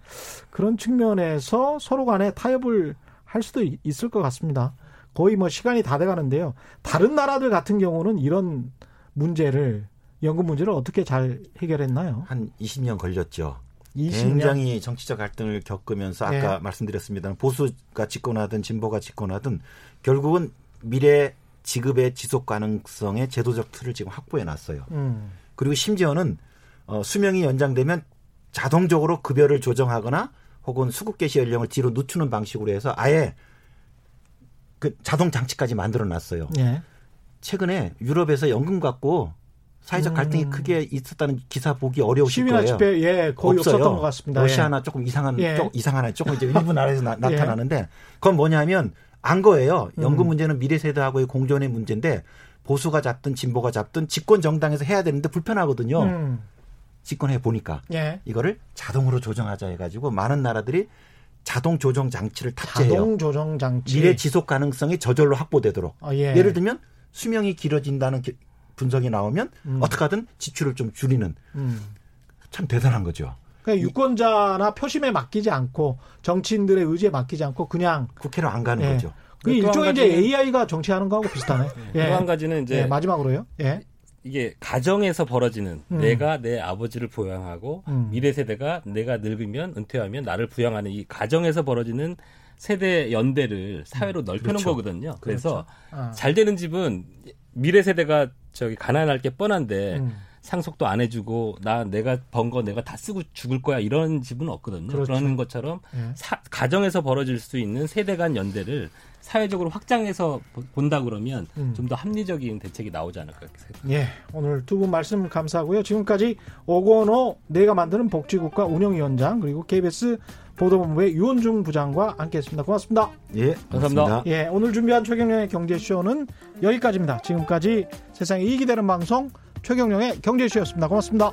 그런 측면에서 서로 간에 타협을 할 수도 있을 것 같습니다. 거의 뭐 시간이 다 돼가는데요. 다른 나라들 같은 경우는 이런 문제를 연금 문제를 어떻게 잘 해결했나요? 한 20년 걸렸죠. 20년? 굉장히 정치적 갈등을 겪으면서 아까 네. 말씀드렸습니다. 보수가 집권하든 진보가 집권하든 결국은 미래 지급의 지속 가능성의 제도적 틀을 지금 확보해 놨어요. 음. 그리고 심지어는 어, 수명이 연장되면 자동적으로 급여를 조정하거나 혹은 수급 개시 연령을 뒤로 늦추는 방식으로 해서 아예 그 자동 장치까지 만들어 놨어요. 네. 최근에 유럽에서 연금 갖고 사회적 갈등이 음. 크게 있었다는 기사 보기 어려우실 시위나 거예요. 집회 예 거의 없어요. 없었던 것 같습니다. 러시아나 예. 조금 이상한 예. 조 이상하나 조금 이제 일부 나라에서 나, 예. 타나는데 그건 뭐냐면 안 거예요. 연금 음. 문제는 미래 세대하고의 공존의 문제인데 보수가 잡든 진보가 잡든 집권 정당에서 해야 되는데 불편하거든요. 음. 집권해 보니까 예. 이거를 자동으로 조정하자 해가지고 많은 나라들이 자동 조정 장치를 탑재해요. 자동 조정 장치. 미래 지속 가능성이 저절로 확보되도록. 아, 예. 를 들면 수명이 길어진다는 분석이 나오면 음. 어떻게든 지출을 좀 줄이는 음. 참 대단한 거죠. 그러니까 유권자나 표심에 맡기지 않고 정치인들의 의지에 맡기지 않고 그냥 국회로 안 가는 예. 거죠. 그 일종의 이제 AI가 정치하는 거하고 비슷하네. 예. 또한 가지는 이제 예. 마지막으로요. 예. 이게 가정에서 벌어지는 음. 내가 내 아버지를 부양하고 음. 미래 세대가 내가 늙으면 은퇴하면 나를 부양하는 이 가정에서 벌어지는 세대 연대를 사회로 음. 넓혀놓은 그렇죠. 거거든요. 그래서 그렇죠. 아. 잘 되는 집은 미래 세대가 저기 가난할 게 뻔한데 음. 상속도 안 해주고 나 내가 번 거 내가 다 쓰고 죽을 거야 이런 집은 없거든요. 그렇죠. 그런 것처럼 예. 사, 가정에서 벌어질 수 있는 세대 간 연대를 사회적으로 확장해서 본다 그러면 음. 좀더 합리적인 대책이 나오지 않을까 생각합니다. 예, 오늘 두 분 말씀 감사하고요. 지금까지 오건호 내가 만드는 복지국가 운영위원장 그리고 KBS 보도본부의 유원중 부장과 함께했습니다. 고맙습니다. 예, 감사합니다. 예, 오늘 준비한 최경영의 경제쇼는 여기까지입니다. 지금까지 세상에 이익이 되는 방송 최경영의 경제쇼였습니다. 고맙습니다.